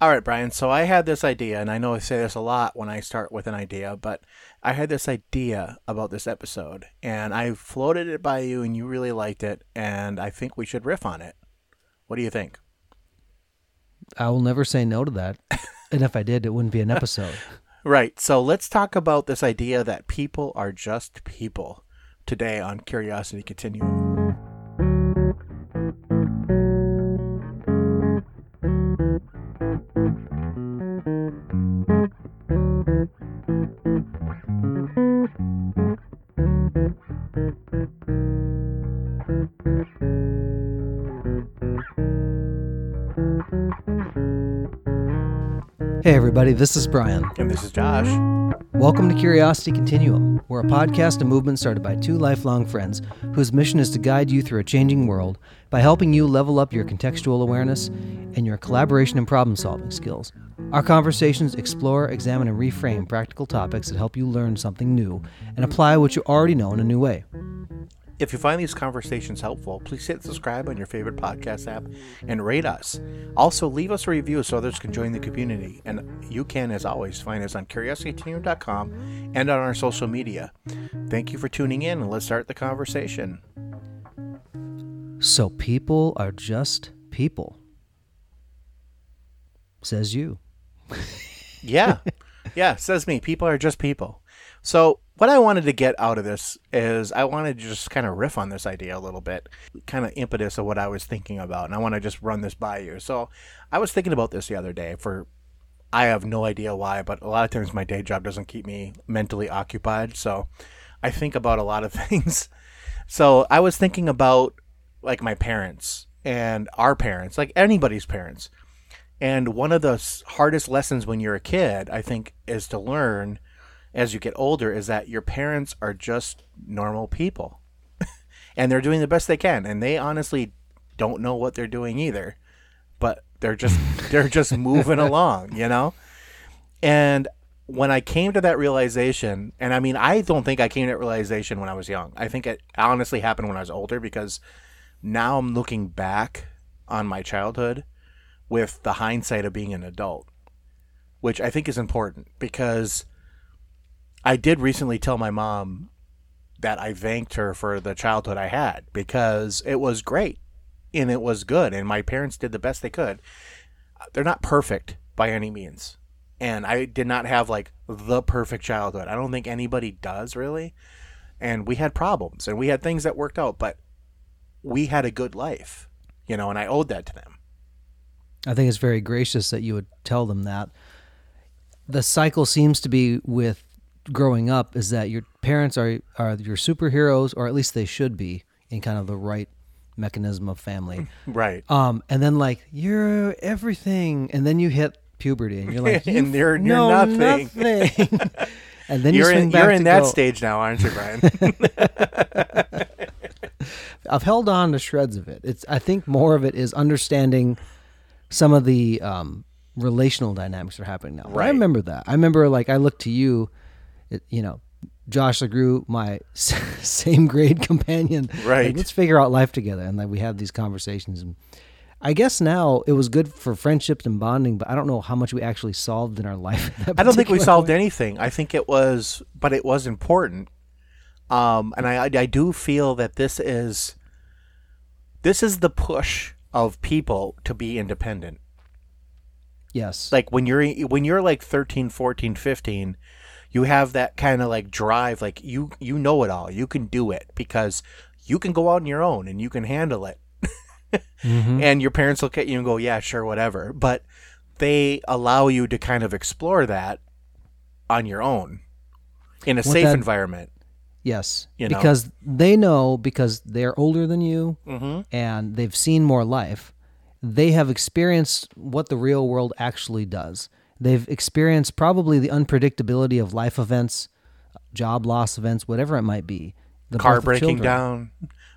All right, Brian. So I had this idea, and I know I say this a lot when I start with an idea, but I had this idea about this episode, and I floated it by you, and you really liked it, and I think we should riff on it. What do you think? I will never say no to that. and if I did, it wouldn't be an episode. Right. So let's talk about this idea that people are just people today on Curiosity Continuum. Hey, everybody, this is Brian. And this is Josh. Welcome to Curiosity Continuum. We're a podcast and movement started by two lifelong friends whose mission is to guide you through a changing world by helping you level up your contextual awareness and your collaboration and problem solving skills. Our conversations explore, examine, and reframe practical topics that help you learn something new and apply what you already know in a new way. If you find these conversations helpful, please hit subscribe on your favorite podcast app and rate us. Also, leave us a review so others can join the community. And you can, as always, find us on curiosityteam.com and on our social media. Thank you for tuning in, and let's start the conversation. So, people are just people, says you. yeah. Yeah, says me. People are just people. So, what I wanted to get out of this is I wanted to just kind of riff on this idea a little bit, kind of impetus of what I was thinking about, and I want to just run this by you. So, I was thinking about this the other day for I have no idea why, but a lot of times my day job doesn't keep me mentally occupied, so I think about a lot of things. So, I was thinking about like my parents and our parents, like anybody's parents. And one of the hardest lessons when you're a kid, I think, is to learn as you get older is that your parents are just normal people. And they're doing the best they can and they honestly don't know what they're doing either but they're just they're just moving along you know? And when i came to that realization and i mean i don't think i came to that realization when i was young. I think it honestly happened when i was older because now i'm looking back on my childhood with the hindsight of being an adult which i think is important because I did recently tell my mom that I thanked her for the childhood I had because it was great and it was good and my parents did the best they could. They're not perfect by any means. And I did not have like the perfect childhood. I don't think anybody does really. And we had problems and we had things that worked out, but we had a good life, you know, and I owed that to them. I think it's very gracious that you would tell them that. The cycle seems to be with growing up is that your parents are are your superheroes, or at least they should be in kind of the right mechanism of family. Right. Um, and then like you're everything, and then you hit puberty, and you're like, you and you're, you're nothing. nothing. and then you you're in, you're in that go, stage now, aren't you, Brian? I've held on to shreds of it. It's I think more of it is understanding some of the um, relational dynamics that are happening now. Right. I remember that. I remember like I looked to you it, you know, Josh LeGrew, my same grade companion. Right. Like, let's figure out life together. And like we had these conversations. And I guess now it was good for friendships and bonding, but I don't know how much we actually solved in our life. I don't think we solved anything. I think it was, but it was important. Um, and I, I do feel that this is, this is the push of people to be independent. Yes. Like when you're, when you're like 13, 14, 15, you have that kind of like drive like you you know it all you can do it because you can go out on your own and you can handle it mm-hmm. and your parents look at you and go yeah sure whatever but they allow you to kind of explore that on your own in a what safe that, environment yes you know? because they know because they're older than you mm-hmm. and they've seen more life they have experienced what the real world actually does They've experienced probably the unpredictability of life events, job loss events, whatever it might be. The car breaking down,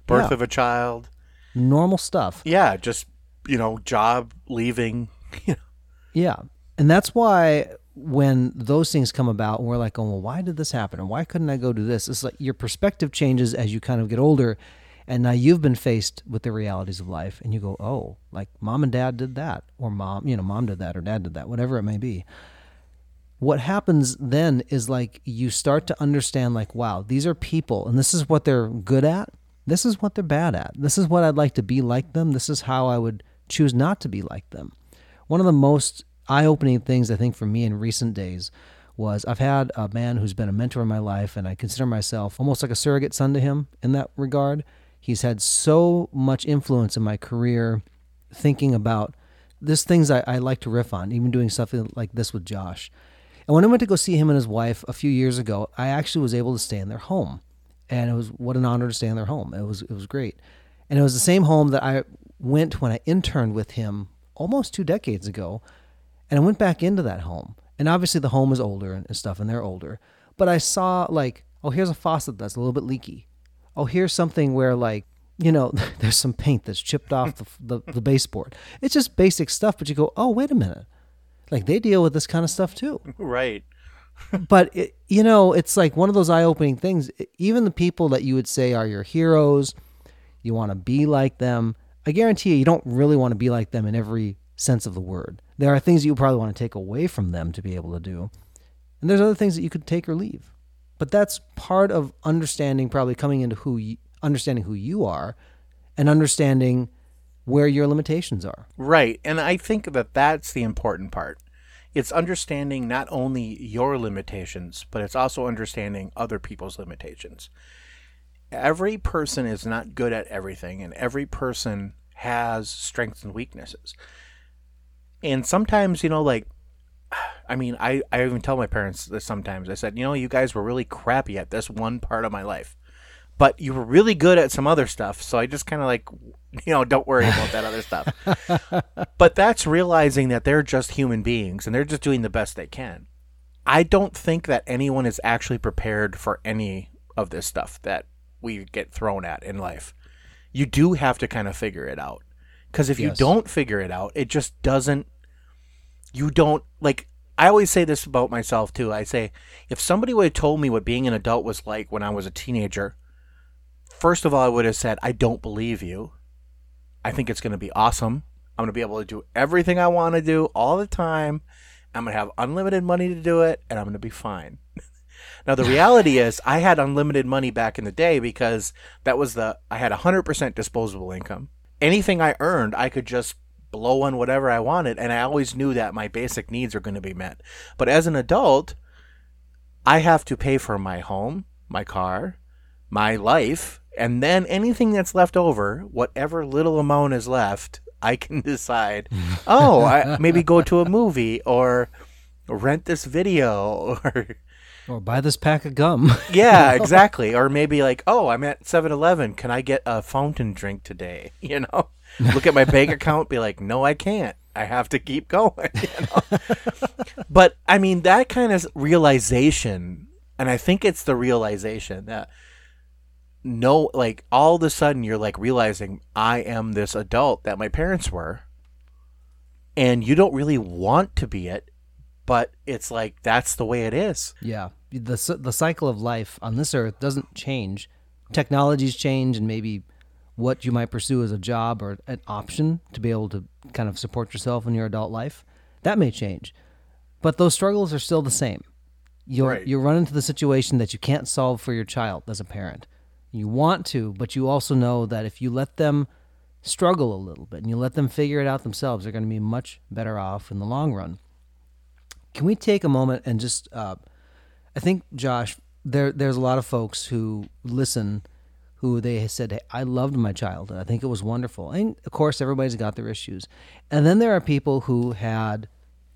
birth yeah. of a child, normal stuff. Yeah, just you know, job leaving. yeah, and that's why when those things come about, we're like, oh, well, why did this happen, and why couldn't I go do this? It's like your perspective changes as you kind of get older, And now you've been faced with the realities of life and you go, "Oh, like mom and dad did that or mom, you know, mom did that or dad did that, whatever it may be." What happens then is like you start to understand like, wow, these are people and this is what they're good at. This is what they're bad at. This is what I'd like to be like them. This is how I would choose not to be like them. One of the most eye-opening things I think for me in recent days was I've had a man who's been a mentor in my life, and I consider myself almost like a surrogate son to him in that regard. He's had so much influence in my career, thinking about this things I, I like to riff on, even doing something like this with Josh. And when I went to go see him and his wife a few years ago, I actually was able to stay in their home, and it was what an honor to stay in their home. It was it was great, and it was the same home that I went when I interned with him almost two decades ago, and I went back into that home and obviously the home is older and stuff, and they're older. But I saw like, oh, here's a faucet that's a little bit leaky. Oh, here's something where like, you know, there's some paint that's chipped off the, the, the baseboard. It's just basic stuff, but you go, oh, wait a minute. Like they deal with this kind of stuff too. Right. but it, you know, it's like one of those eye-opening things. Even the people that you would say are your heroes, you want to be like them. I guarantee you, you don't really want to be like them in every sense of the word. There are things you probably want to take away from them to be able to do. And there's other things that you could take or leave. But that's part of understanding probably coming into who you, understanding who you are and understanding where your limitations are. Right. And I think that that's the important part. It's understanding not only your limitations, but it's also understanding other people's limitations. Every person is not good at everything, and every person has strengths and weaknesses and sometimes you know like i mean i i even tell my parents this sometimes i said you know you guys were really crappy at this one part of my life but you were really good at some other stuff so i just kind of like you know don't worry about that other stuff but that's realizing that they're just human beings and they're just doing the best they can i don't think that anyone is actually prepared for any of this stuff that we get thrown at in life you do have to kind of figure it out because if yes. you don't figure it out, it just doesn't. You don't like. I always say this about myself too. I say, if somebody would have told me what being an adult was like when I was a teenager, first of all, I would have said, I don't believe you. I think it's going to be awesome. I'm going to be able to do everything I want to do all the time. I'm going to have unlimited money to do it, and I'm going to be fine. now, the reality is, I had unlimited money back in the day because that was the, I had 100% disposable income anything I earned, I could just blow on whatever I wanted, and I always knew that my basic needs are going to be met. But as an adult, I have to pay for my home, my car, my life, and then anything that's left over, whatever little amount is left, I can decide, oh, I, maybe go to a movie or rent this video or or buy this pack of gum. yeah, exactly. Or maybe like, oh, I'm at 7-Eleven. Can I get a fountain drink today? You know, look at my bank account, be like, no, I can't. I have to keep going. You know? but I mean, that kind of realization, and I think it's the realization that no, like all of a sudden you're like realizing I am this adult that my parents were, and you don't really want to be it, but it's like that's the way it is. Yeah the the cycle of life on this earth doesn't change. Technologies change, and maybe what you might pursue as a job or an option to be able to kind of support yourself in your adult life that may change, but those struggles are still the same. You right. you run into the situation that you can't solve for your child as a parent. You want to, but you also know that if you let them struggle a little bit and you let them figure it out themselves, they're going to be much better off in the long run. Can we take a moment and just uh, I think Josh, there there's a lot of folks who listen who they said, hey, I loved my childhood. I think it was wonderful. And of course, everybody's got their issues. And then there are people who had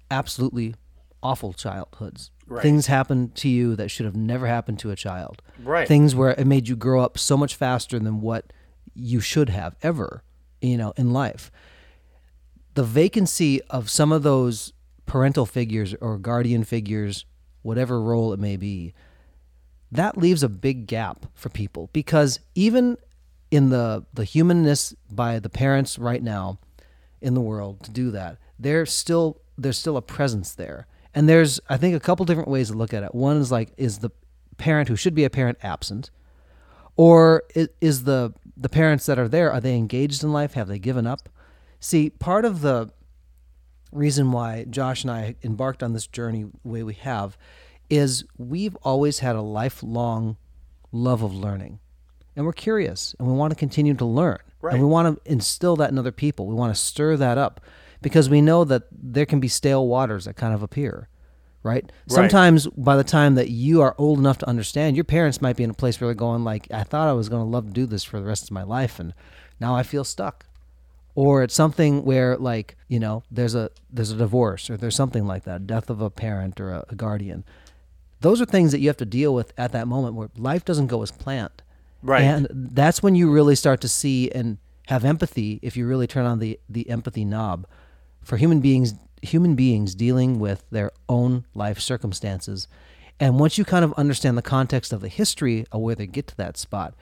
absolutely awful childhoods. Right. Things happened to you that should have never happened to a child. Right. Things where it made you grow up so much faster than what you should have ever, you know, in life. The vacancy of some of those parental figures or guardian figures whatever role it may be, that leaves a big gap for people because even in the the humanness by the parents right now in the world to do that, there's still there's still a presence there. And there's I think a couple different ways to look at it. One is like is the parent who should be a parent absent or is the the parents that are there are they engaged in life? Have they given up? See, part of the reason why Josh and I embarked on this journey the way we have is we've always had a lifelong love of learning. And we're curious and we want to continue to learn. Right. And we want to instill that in other people. We want to stir that up because we know that there can be stale waters that kind of appear. Right? Sometimes by the time that you are old enough to understand, your parents might be in a place where they're going like, I thought I was going to love to do this for the rest of my life and now I feel stuck or it's something where like you know there's a there's a divorce or there's something like that death of a parent or a, a guardian. Those are things that you have to deal with at that moment where life doesn't go as planned. Right. and that's when you really start to see and have empathy if you really turn on the the empathy knob for human beings human beings dealing with their own life circumstances. And once you kind of understand the context of the history of where they get to that spot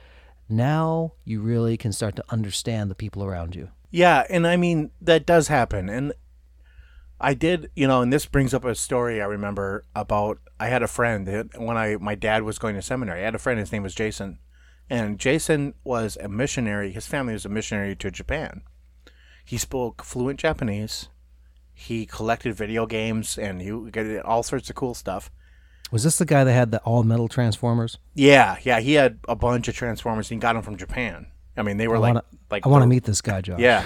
now you really can start to understand the people around you Yeah, and I mean that does happen, and I did, you know, and this brings up a story I remember about. I had a friend that- when I my dad was going to seminary. I had a friend. His name was Jason, and Jason was a missionary. His family was a missionary to Japan. He spoke fluent Japanese. He collected video games and he did all sorts of cool stuff. Was this the guy that had the all metal transformers? Yeah, yeah, he had a bunch of transformers. He got them from Japan. I mean, they were I like wanna, like I want to meet this guy, Josh. Yeah.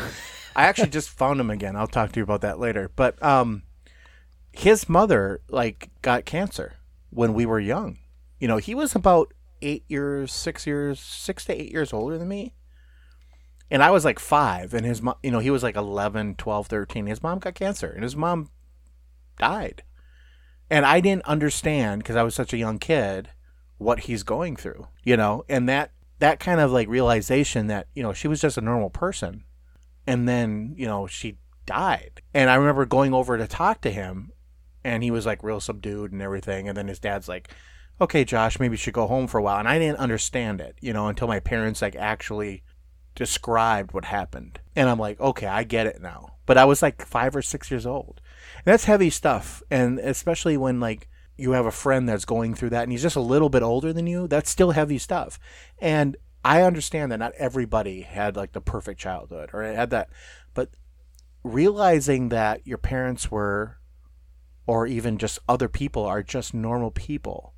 I actually just found him again. I'll talk to you about that later. But um his mother like got cancer when we were young. You know, he was about 8 years, 6 years, 6 to 8 years older than me. And I was like 5 and his mom, you know, he was like 11, 12, 13. His mom got cancer and his mom died. And I didn't understand because I was such a young kid what he's going through, you know, and that that kind of like realization that you know she was just a normal person, and then you know she died, and I remember going over to talk to him, and he was like real subdued and everything, and then his dad's like, "Okay, Josh, maybe you should go home for a while," and I didn't understand it, you know, until my parents like actually described what happened, and I'm like, okay, I get it now, but I was like five or six years old. And that's heavy stuff, and especially when like you have a friend that's going through that and he's just a little bit older than you, that's still heavy stuff. And I understand that not everybody had like the perfect childhood or had that, but realizing that your parents were, or even just other people are just normal people.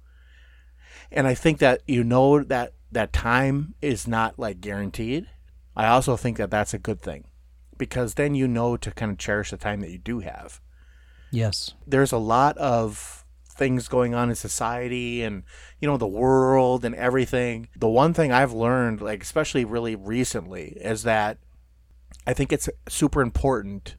And I think that you know that that time is not like guaranteed. I also think that that's a good thing because then you know to kind of cherish the time that you do have Yes. there's a lot of things going on in society and you know the world and everything. The one thing i've learned like especially really recently is that i think it's super important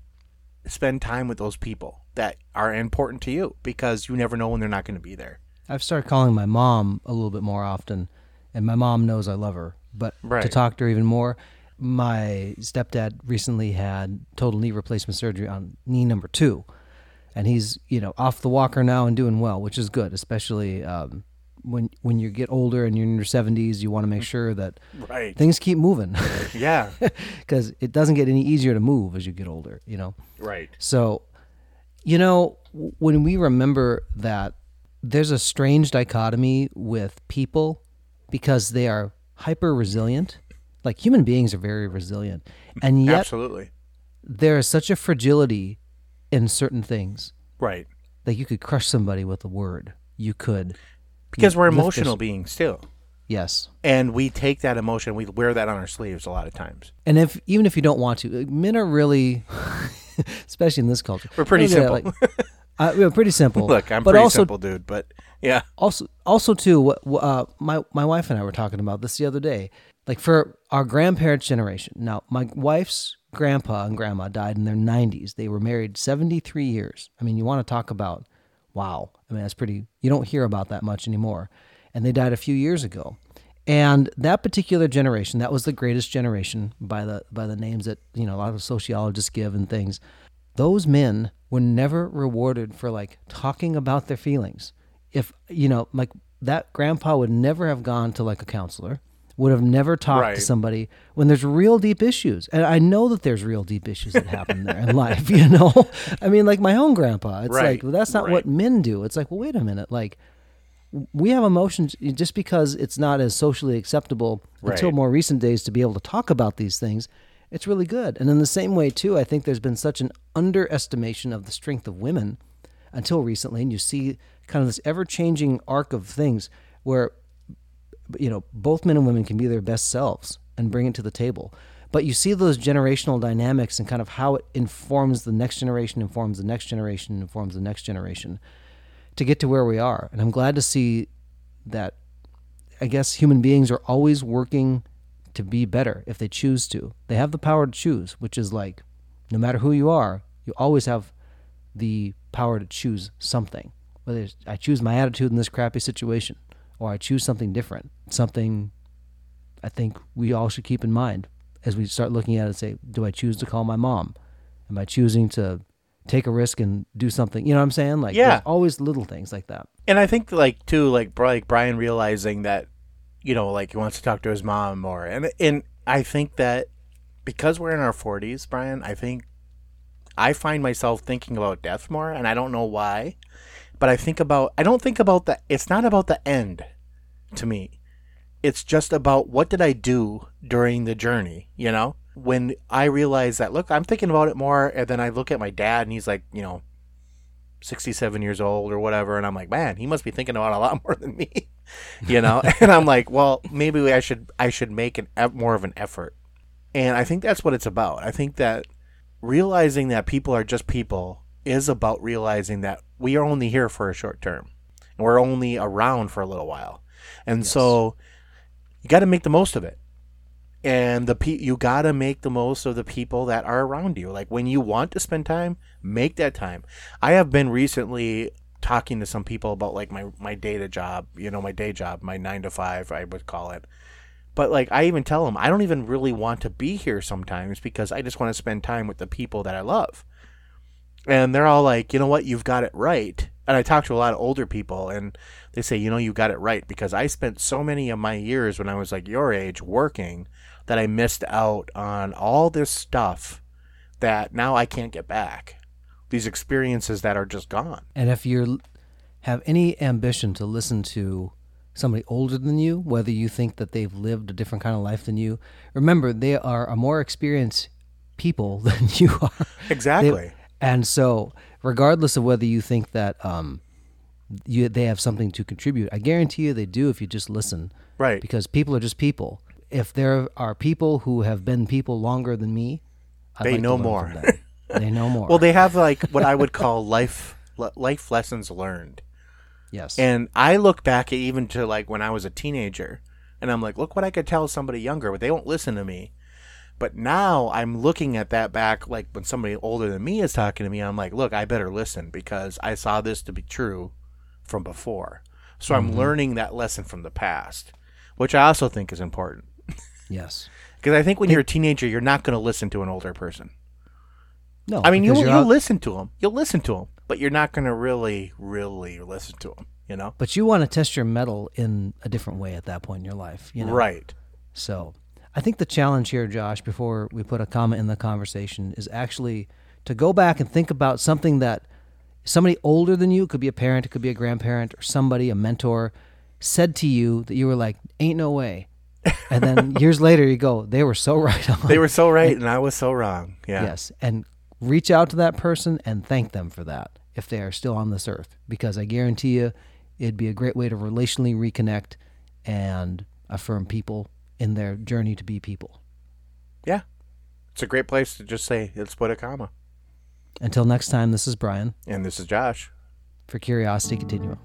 to spend time with those people that are important to you because you never know when they're not going to be there. I've started calling my mom a little bit more often, and my mom knows I love her. But to talk to her even more, my stepdad recently had total knee replacement surgery on knee number two, and he's you know off the walker now and doing well, which is good, especially um, when when you get older and you're in your 70s. You want to make sure that right things keep moving yeah because it doesn't get any easier to move as you get older. You know. right So, you know, when we remember that there's a strange dichotomy with people because they are hyper resilient, like human beings are very resilient, and yet absolutely there is such a fragility in certain things. right Like you could crush somebody with a word. You could, because we're Lift this- emotional beings too yes. and we take that emotion we wear that on our sleeves a lot of times And if even if you don't want to, men are really, especially in this culture, We're pretty simple. like- uh, we're pretty simple. look i'm but pretty also simple dude but yeah also also too what what, uh, my my wife and I were talking about this the other day like for our grandparents generation now my wife's grandpa and grandma died in their 90s they were married 73 years. I mean you want to talk about wow. I mean that's pretty you don't hear about that much anymore. And they died a few years ago. And that particular generation that was the greatest generation by the by the names that you know a lot of sociologists give and things. Those men were never rewarded for like talking about their feelings. If you know, like that grandpa would never have gone to like a counselor, would have never talked Right. to somebody when there's real deep issues. And I know that there's real deep issues that happen there in life, you know? I mean, like my own grandpa, it's Right, like, well, that's not right. what men do. It's like, well, wait a minute. Like, we have emotions just because it's not as socially acceptable until more recent days to be able to talk about these things. It's really good. And in the same way, too, I think there's been such an underestimation of the strength of women until recently. And you see kind of this ever changing arc of things where, you know, both men and women can be their best selves and bring it to the table. But you see those generational dynamics and kind of how it informs the next generation, informs the next generation, informs the next generation to get to where we are. And I'm glad to see that I guess human beings are always working to be better if they choose to. They have the power to choose, which is like no matter who you are, you always have the power to choose something. Whether I choose my attitude in this crappy situation or I choose something different, something I think we all should keep in mind as we start looking at it and say, do I choose to call my mom? Am I choosing to take a risk and do something? You know what I'm saying? Like, Yeah. always little things like that. And I think like too, like like Brian realizing that, you know, like he wants to talk to his mom more, and and I think that because we're in our forties, Brian, I think I find myself thinking about death more, and I don't know why, but I think about I don't think about the. It's not about the end, to me. It's just about what did I do during the journey, you know? When I realize that, look, I'm thinking about it more, and then I look at my dad, and he's like, you know, 67 years old or whatever and i'm like man he must be thinking about a lot more than me you know and i'm like well maybe i should i should make an more of an effort and i think that's what it's about i think that realizing that people are just people is about realizing that we are only here for a short term. And we're only around for a little while. And so you got to make the most of it. And the pe- you got to make the most of the people that are around you. Like when you want to spend time make that time. I have been recently talking to some people about like my my data job you know my day job my 9 to 5 i would call it. But like i even tell them i don't even really want to be here sometimes because i just want to spend time with the people that i love and they're all like you know what? You've got it right. And i talk to a lot of older people and they say you know you got it right because i spent so many of my years when i was like your age working that i missed out on all this stuff that now i can't get back. These experiences that are just gone. And if you have any ambition to listen to somebody older than you, whether you think that they've lived a different kind of life than you, remember they are a more experienced people than you are. exactly. They- and so, regardless of whether you think that um, you they have something to contribute, I guarantee you they do if you just listen. right Because people are just people. If there are people who have been people longer than me, I'd They like know more. They know more. well they have like what i would call life life lessons learned yes. And I look back even to like when I was a teenager, and I'm like, look what I could tell somebody younger, but they won't listen to me. But now I'm looking at that back, like when somebody older than me is talking to me, I'm like, look, I better listen because I saw this to be true from before. So I'm mm-hmm. learning that lesson from the past, which I also think is important. yes. Because I think when you're a teenager, you're not going to listen to an older person. No. I mean, you'll, you're you'll out- listen to them. You'll listen to them, but you're not going to really, really listen to them, you know? But you want to test your mettle in a different way at that point in your life, you know. Right. So, I think the challenge here, Josh, before we put a comma in the conversation, is actually to go back and think about something that somebody older than you, could be a parent, it could be a grandparent, or somebody, a mentor, said to you that you were like, "Ain't no way," and then years later you go, "They were so right on." They were so right, and I was so wrong. Yeah. Yes, and reach out to that person and thank them for that if they are still on this earth, because I guarantee you, it'd be a great way to relationally reconnect and affirm people in their journey to be people. Yeah. It's a great place to just say, let's put a comma. Until next time, this is Brian And this is Josh. for Curiosity Continuum.